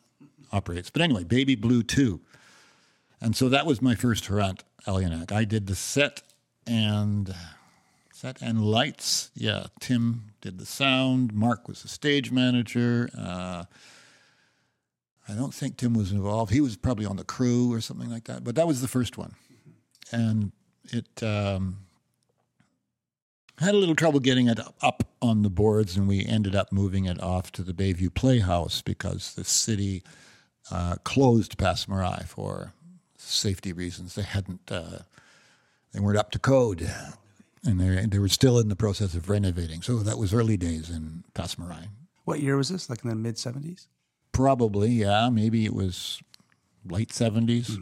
operates. But anyway, Baby Blue 2. And so that was my first Hrant Alianak. I did the set and set and lights. Yeah, Tim did the sound. Mark was the stage manager. Uh, I don't think Tim was involved. He was probably on the crew or something like that. But that was the first one, and it um, had a little trouble getting it up, on the boards, and we ended up moving it off to the Bayview Playhouse because the city uh, closed Passe Muraille for safety reasons. They hadn't, uh, they weren't up to code, and they they were still in the process of renovating. So that was early days in Passe Muraille. What year was this? Like in the mid 70s? Probably, yeah. Maybe it was late 70s.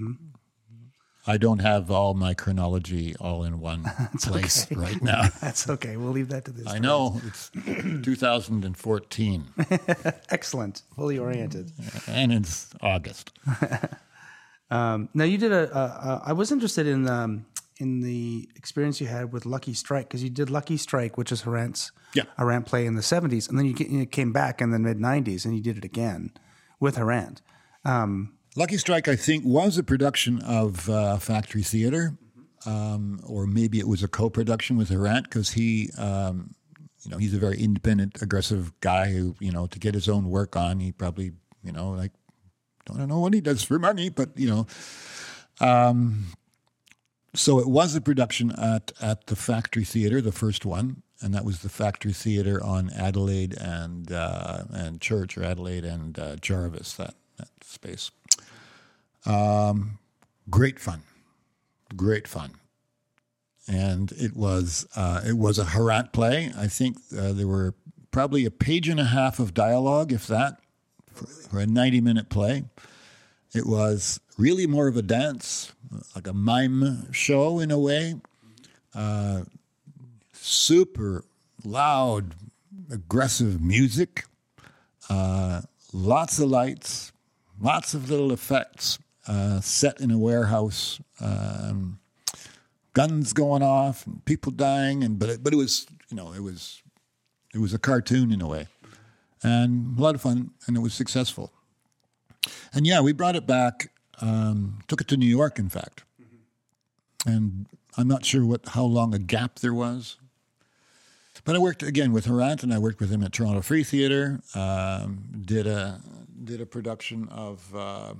I don't have all my chronology all in one place right now. That's okay. We'll leave that to this. I know it's 2014 Excellent. Fully oriented. and it's August. Um, now you did a. a, a I was interested in um, in the experience you had with Lucky Strike because you did Lucky Strike, which is Hrant's Yeah. Hrant play in the seventies, and then you, you came back in the mid nineties and you did it again with Hrant. Um, Lucky Strike, I think, was a production of uh, Factory Theater, um, or maybe it was a co-production with Hrant because he, um, you know, he's a very independent, aggressive guy who, you know, to get his own work on, he probably, you know, like don't know what he does for money, but you know. Um, so it was a production at at the Factory Theatre, the first one, and that was the Factory Theatre on Adelaide and uh, and Church or Adelaide and uh, Jarvis that that space. Um, great fun, great fun, and it was uh, it was a Hrant play. I think uh, there were probably a page and a half of dialogue, if that, for, for a ninety minute play. It was really more of a dance, like a mime show in a way. Uh, super loud, aggressive music, uh, lots of lights, lots of little effects, uh, set in a warehouse, um, guns going off, and people dying, and but it, but it was you know it was it was a cartoon in a way, and a lot of fun, and it was successful. And yeah, we brought it back, um, took it to New York, in fact. And I'm not sure what how long a gap there was. But I worked again with Hrant, and I worked with him at Toronto Free Theatre. Um, did a did a production of uh,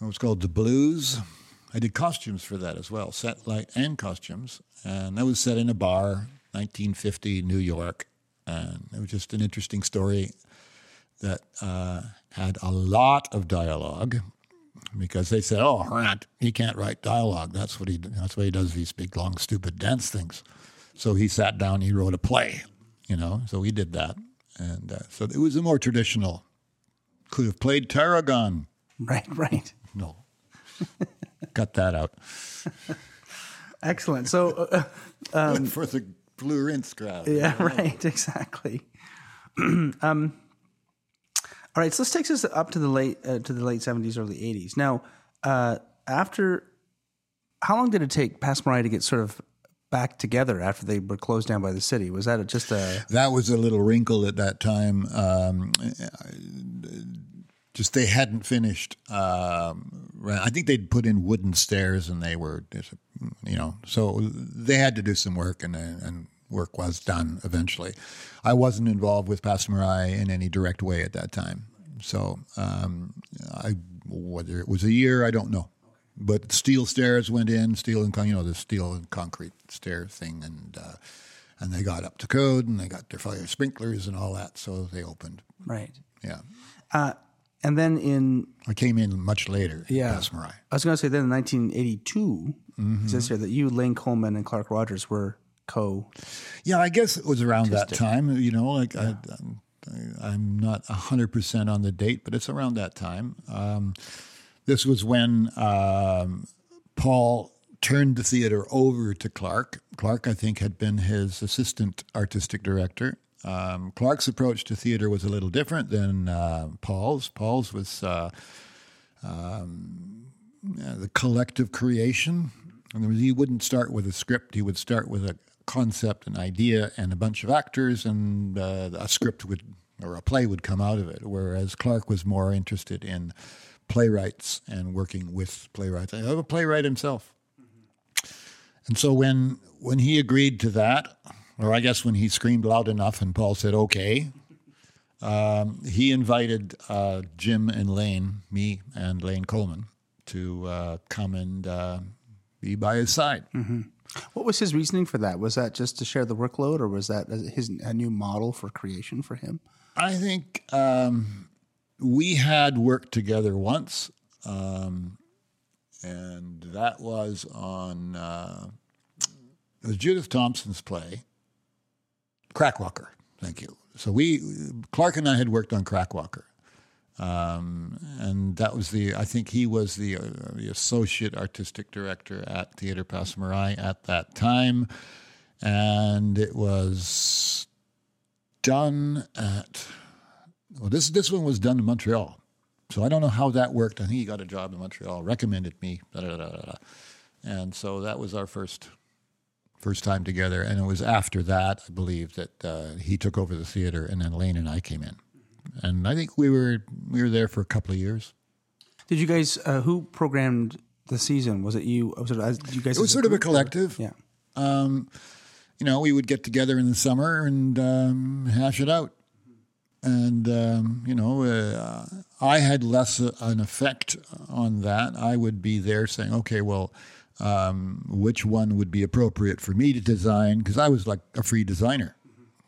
was called The Blues. I did costumes for that as well, set light and costumes, and that was set in a bar, 1950 New York, and it was just an interesting story that uh, had a lot of dialogue because they said, "Oh, he can't write dialogue. That's what he that's what he does. These big, long, stupid dance things." So he sat down. He wrote a play, you know. So he did that, and uh, so it was a more traditional. Could have played Tarragon. Right, right. No, cut that out Excellent. So, uh, for the Blue Rinse crowd. yeah, right, exactly. um, all right, so this takes us up to the late uh, to the late seventies, early eighties. Now, uh, after how long did it take Passe Muraille to get sort of back together after they were closed down by the city? Was that just a That was a little wrinkle at that time. Um, just they hadn't finished. Um, I think they'd put in wooden stairs, and they were, you know, so they had to do some work, and and work was done eventually. I wasn't involved with Passe Muraille in any direct way at that time, so um, I whether it was a year, I don't know. But steel stairs went in, steel and con- you know the steel and concrete stair thing, and uh, and they got up to code, and they got their fire sprinklers and all that, so they opened. right? Yeah, Uh, and then in I came in much later. Yeah. Passe Muraille. I was going to say then in 1982, Mm-hmm. it says here that you, Layne Coleman, and Clarke Rogers were co. Yeah, I guess it was around that time. You know, like I, I, I'm not hundred percent on the date, but it's around that time. Um, this was when um, Paul turned the theater over to Clarke. Clarke, I think, had been his assistant artistic director. Um, Clarke's approach to theater was a little different than uh, Paul's. Paul's was uh, um, yeah, the collective creation. He wouldn't start with a script. He would start with a concept, an idea, and a bunch of actors, and uh, a script would or a play would come out of it. Whereas Clarke was more interested in playwrights and working with playwrights. I have a playwright himself, and so when when he agreed to that, or I guess when he screamed loud enough, and Paul said okay. Um, he invited uh, Jim and Layne, me and Layne Coleman, to uh, come and uh, be by his side. What was his reasoning for that? Was that just to share the workload, or was that his a new model for creation for him? I think um, we had worked together once, um, and that was on uh, it was Judith Thompson's play, Crackwalker. Thank you. So we Clarke and I had worked on Crackwalker. Um, and that was the I think he was the uh, the associate artistic director at Theatre Passe Muraille at that time, and it was done at well this this one was done in Montreal, so I don't know how that worked. I think he got a job in Montreal, recommended me, da, da, da. and so that was our first first time together. And it was after that I believe that uh, he took over the theater, and then Layne and I came in, and I think we were we were there for a couple of years. Did you guys uh, who programmed the season? Was it you? Was it as- you guys? It was as sort of a group, or- collective. Yeah. Um, you know, we would get together in the summer and um, hash it out. and um, you know, uh, I had less uh, an effect on that. I would be there saying, okay, well, um, which one would be appropriate for me to design? Because I was like a free designer.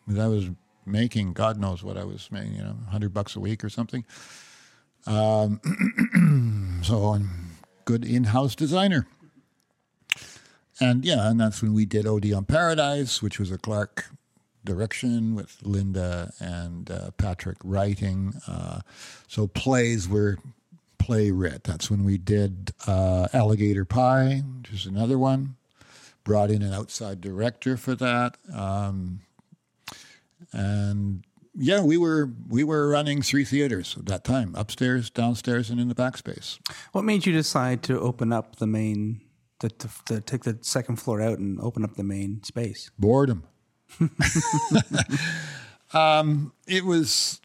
I was making God knows what I was making, you know, hundred bucks a week or something. Um, so I'm good in-house designer. And yeah, and that's when we did OD on Paradise, which was a Clarke direction with Linda and uh, Patrick writing. Uh, so plays were play writ. That's when we did uh, Alligator Pie, which is another one. Brought in an outside director for that. Um, and yeah, we were we were running three theaters at that time: upstairs, downstairs, and in the backspace. What made you decide to open up the main, to, to, to take the second floor out and open up the main space? boredom. um, it was.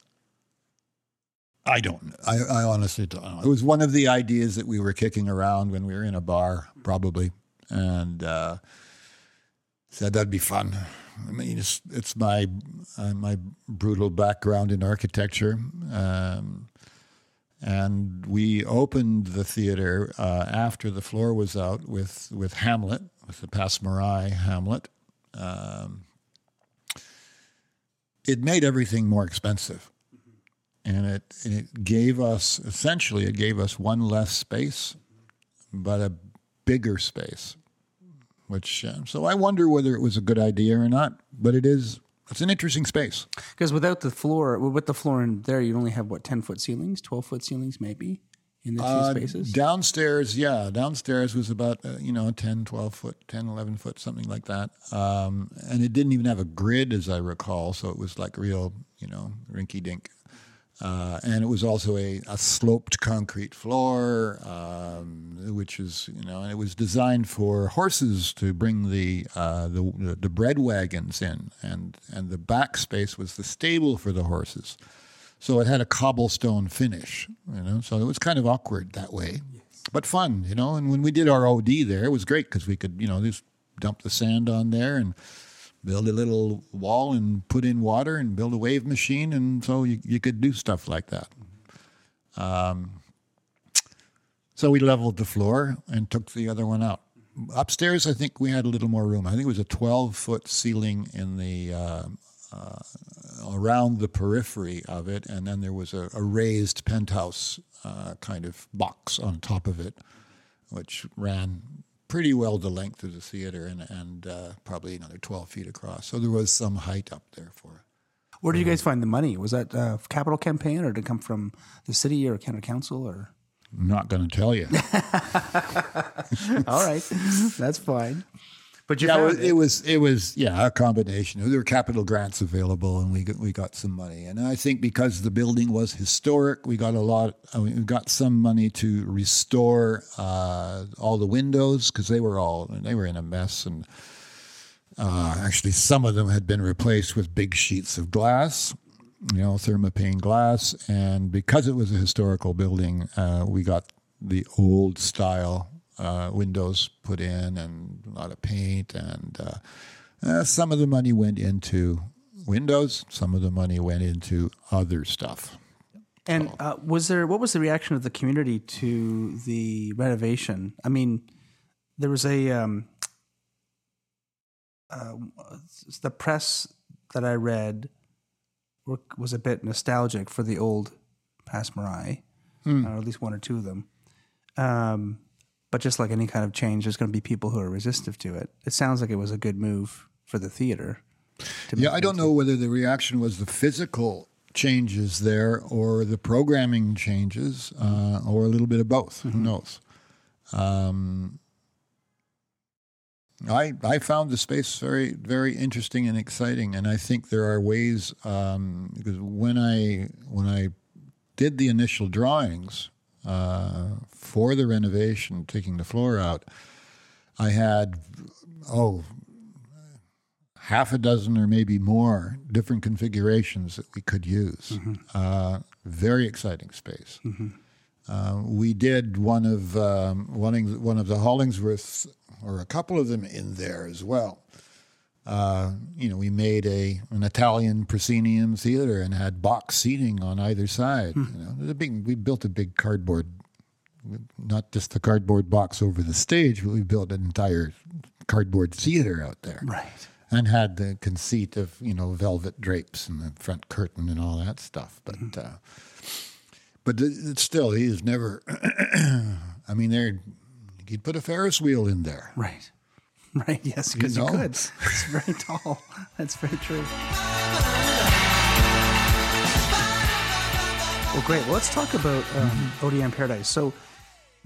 I don't. I, I honestly don't know. It was one of the ideas that we were kicking around when we were in a bar, probably, and uh, said that'd be fun. I mean, it's it's my uh, my brutal background in architecture, um, and we opened the theater uh, after the floor was out with with Hamlet, with the Passe Muraille Hamlet. Um, it made everything more expensive, and it and it gave us essentially it gave us one less space, but a bigger space. Which uh, so I wonder whether it was a good idea or not, but it is. It's an interesting space. Because without the floor, with the floor in there, you only have what ten foot ceilings, twelve foot ceilings, maybe in the two Uh, spaces. Downstairs, yeah, downstairs was about, uh, you know, 10, 12 foot, 10, 11 foot, something like that. Um, and it didn't even have a grid, as I recall. So it was like real, you know, rinky dink. Uh, and it was also a, a sloped concrete floor, um, which is, you know, and it was designed for horses to bring the, uh, the, the bread wagons in. And, and the back space was the stable for the horses. So it had a cobblestone finish, you know. So it was kind of awkward that way, but fun, you know. And when we did our OD there, it was great because we could, you know, just dump the sand on there and build a little wall and put in water and build a wave machine, and so you, you could do stuff like that. Um, so we leveled the floor and took the other one out. Upstairs, I think we had a little more room. I think it was a 12 foot ceiling in the uh, uh, around the periphery of it, and then there was a, a raised penthouse uh, kind of box on top of it, which ran pretty well the length of the theater and, and uh, probably another 12 feet across. So there was some height up there for it. Where did you guys find the money? Was that a capital campaign, or did it come from the city or county council? Or I'm not going to tell you. all right, that's fine. But you Yeah, it, it was it was yeah a combination. There were capital grants available, and we got, we got some money. And I think because the building was historic, we got a lot. I mean, we got some money to restore uh, all the windows because they were all they were in a mess. And uh, actually, some of them had been replaced with big sheets of glass, you know, thermopane glass. And because it was a historical building, uh, we got the old style uh, windows put in and a lot of paint. And uh, uh, some of the money went into windows, some of the money went into other stuff. And uh, was there what was the reaction of the community to the renovation? I mean, there was a um, uh, the press that I read was a bit nostalgic for the old Passe Muraille, or at least one or two of them. Um, but just like any kind of change, there's going to be people who are resistive to it. It sounds like it was a good move for the theater. To Yeah, I don't know whether the reaction was the physical changes there or the programming changes uh, or a little bit of both. Who knows? Um, I I found the space very very interesting and exciting, and I think there are ways um, because when I when I did the initial drawings uh, for the renovation, taking the floor out, I had oh half a dozen or maybe more different configurations that we could use. Uh, very exciting space. Uh, we did one of um, one, one of the Hollingsworths, or a couple of them in there as well. Uh, you know, we made a an Italian proscenium theater and had box seating on either side. You know, a big. We built a big cardboard, not just the cardboard box over the stage, but we built an entire cardboard theater out there Right. and had the conceit of you know velvet drapes and the front curtain and all that stuff. But uh, but it's still he's never. I mean, there you'd put a Ferris wheel in there. Right. Right. Yes, because you, know. could. It's very tall. That's very true. Well, great. Well, let's talk about um, OD on Paradise. So,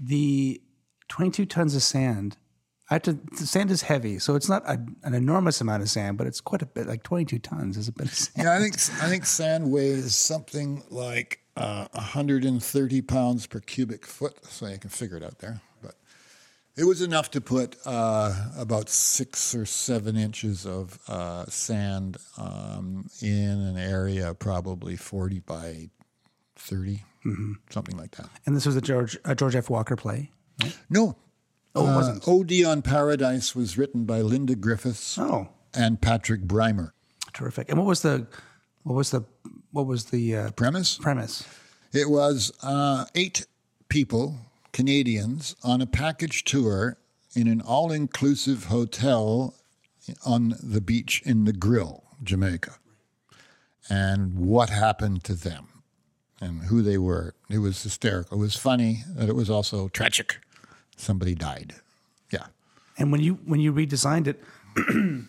the 22 tons of sand. I have to, the sand is heavy, so it's not a, an enormous amount of sand, but it's quite a bit. Like 22 tons is a bit of sand. Yeah, I think I think sand weighs something like uh, 130 pounds per cubic foot, so you can figure it out there. It was enough to put uh, about six or seven inches of uh, sand um, in an area probably 40 by 30, something like that. And this was a George a George F. Walker play. No. Oh, it uh, wasn't. OD on Paradise was written by Linda Griffiths Oh, and Patrick Brymer. terrific. And what was the what was the what was the uh, Premise? premise? It was uh, eight people, Canadians, on a package tour in an all inclusive hotel on the beach in Negril, Jamaica. And what happened to them and who they were. It was hysterical. It was funny, but it was also tragic. Somebody died. Yeah. And when you when you redesigned it,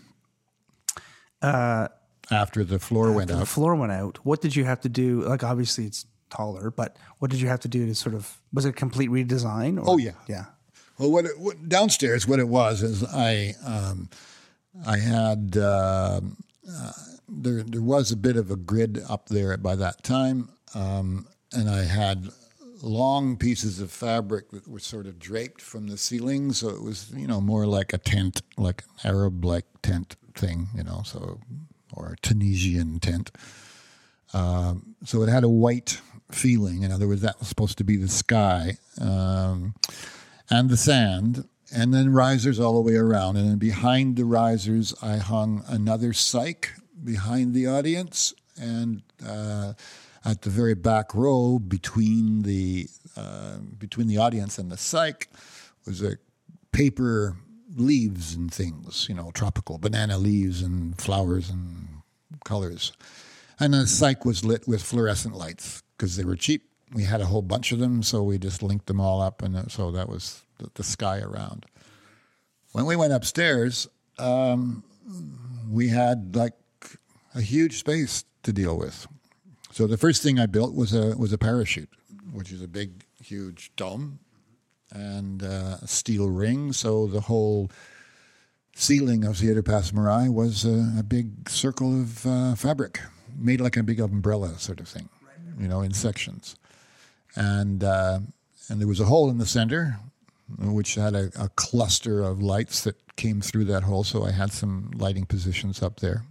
uh, After the floor went the out. floor went out. What did you have to do? Like obviously it's taller, but what did you have to do to sort of was it a complete redesign? Or, Oh, yeah. yeah. Well, what, it, what downstairs, what it was is I, um, I had um uh, there there was a bit of a grid up there by that time, um, and I had long pieces of fabric that were sort of draped from the ceiling, so it was you know more like a tent, like an Arab like tent thing, you know, so or a Tunisian tent. Um, so it had a white feeling. In other words, that was supposed to be the sky um, and the sand, and then risers all the way around. And then behind the risers, I hung another cyc behind the audience, and uh, at the very back row between the uh, between the audience and the cyc was a paper leaves and things, you know, tropical banana leaves and flowers and colors. And the cyc was lit with fluorescent lights because they were cheap. We had a whole bunch of them, so we just linked them all up, and so that was the, the sky around. When we went upstairs, um, we had like a huge space to deal with. So the first thing I built was a was a parachute, which is a big, huge dome and uh, a steel ring. So the whole ceiling of Theatre Passe Muraille was a, a big circle of uh, fabric, made like a big umbrella sort of thing, you know, in sections. And uh, and there was a hole in the center, which had a, a cluster of lights that came through that hole. So I had some lighting positions up there.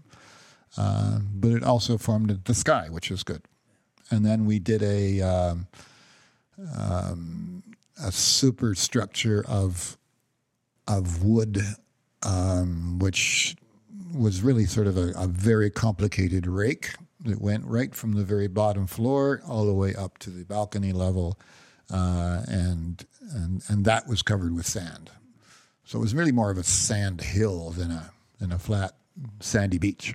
Uh, but it also formed the sky, which is good. And then we did a um, um, a superstructure of of wood, um, which was really sort of a, a very complicated rake that went right from the very bottom floor all the way up to the balcony level, uh, and and and that was covered with sand. So it was really more of a sand hill than a than a flat sandy beach.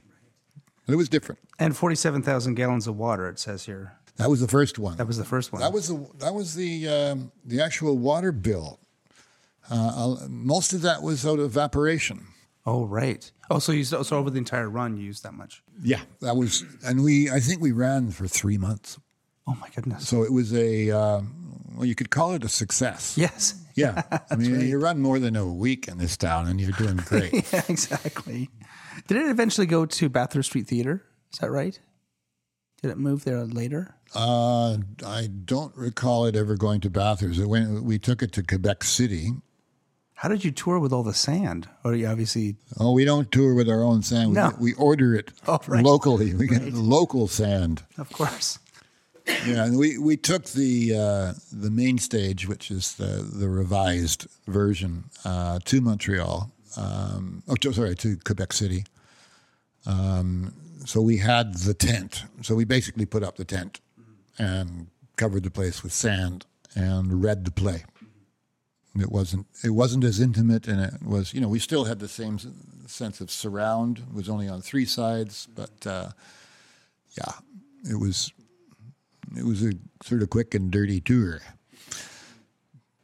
It was different. And forty-seven thousand gallons of water. It says here. That was the first one. That was the first one. That was the that was the um, the actual water bill. Uh, most of that was out of evaporation. Oh right. Oh, so you so over the entire run you used that much. Yeah, that was, and we I think we ran for three months. Oh my goodness. So it was a um, well, you could call it a success. Yes. Yeah, I mean, you run more than a week in this town, and you're doing great. Yeah, exactly. Did it eventually go to Bathurst Street Theater? Is that right? Did it move there later? uh, I don't recall it ever going to Bathurst. It went, we took it to Quebec City. How did you tour with all the sand? Or you obviously Oh, we don't tour with our own sand. We, No. we order it Oh, right. locally. We get local sand. of course. Yeah, and we, we took the uh, the main stage, which is the the revised version, uh, to Montreal. Um, oh, to- sorry, to Quebec City, Um, so we had the tent. So we basically put up the tent and covered the place with sand and read the play. It wasn't it wasn't as intimate, and it was you know we still had the same sense of surround. It was only on three sides, but uh, yeah, it was it was a sort of quick and dirty tour.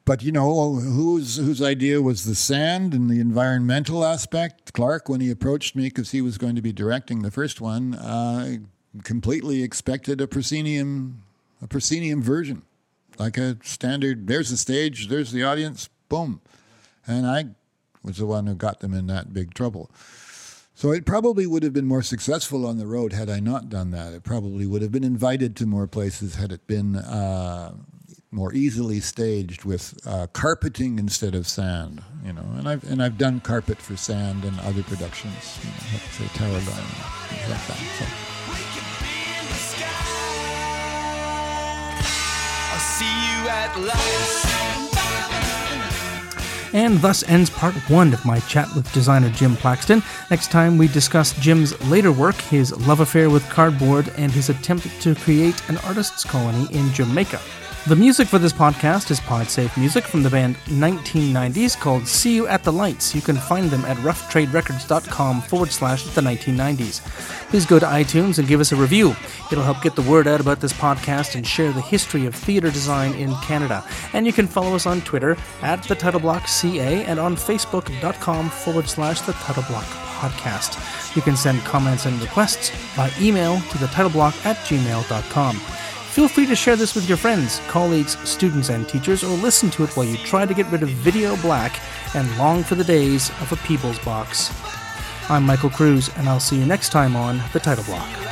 But you know whose whose idea was the sand and the environmental aspect? Clarke, when he approached me because he was going to be directing the first one, uh, completely expected a proscenium a proscenium version, like a standard. There's the stage, there's the audience, boom, and I was the one who got them in that big trouble. So it probably would have been more successful on the road had I not done that. It probably would have been invited to more places had it been uh, more easily staged with uh, carpeting instead of sand. You know, and I've and I've done carpet for sand in other productions, you know, say Tarragon, things like that. So. And thus ends part one of my chat with designer Jim Plaxton. Next time, we discuss Jim's later work, his love affair with cardboard, and his attempt to create an artist's colony in Jamaica. The music for this podcast is PodSafe music from the band 1990s called See You at the Lights. You can find them at roughtraderecords.com forward slash the 1990s. Please go to iTunes and give us a review. It'll help get the word out about this podcast and share the history of theatre design in Canada. And you can follow us on Twitter at the Title Block CA and on Facebook.com forward slash the Title Block podcast. You can send comments and requests by email to the title block at gmail.com. Feel free to share this with your friends, colleagues, students, and teachers, or listen to it while you try to get rid of video black and long for the days of a Peebles box. I'm Michael Cruz, and I'll see you next time on The Title Block.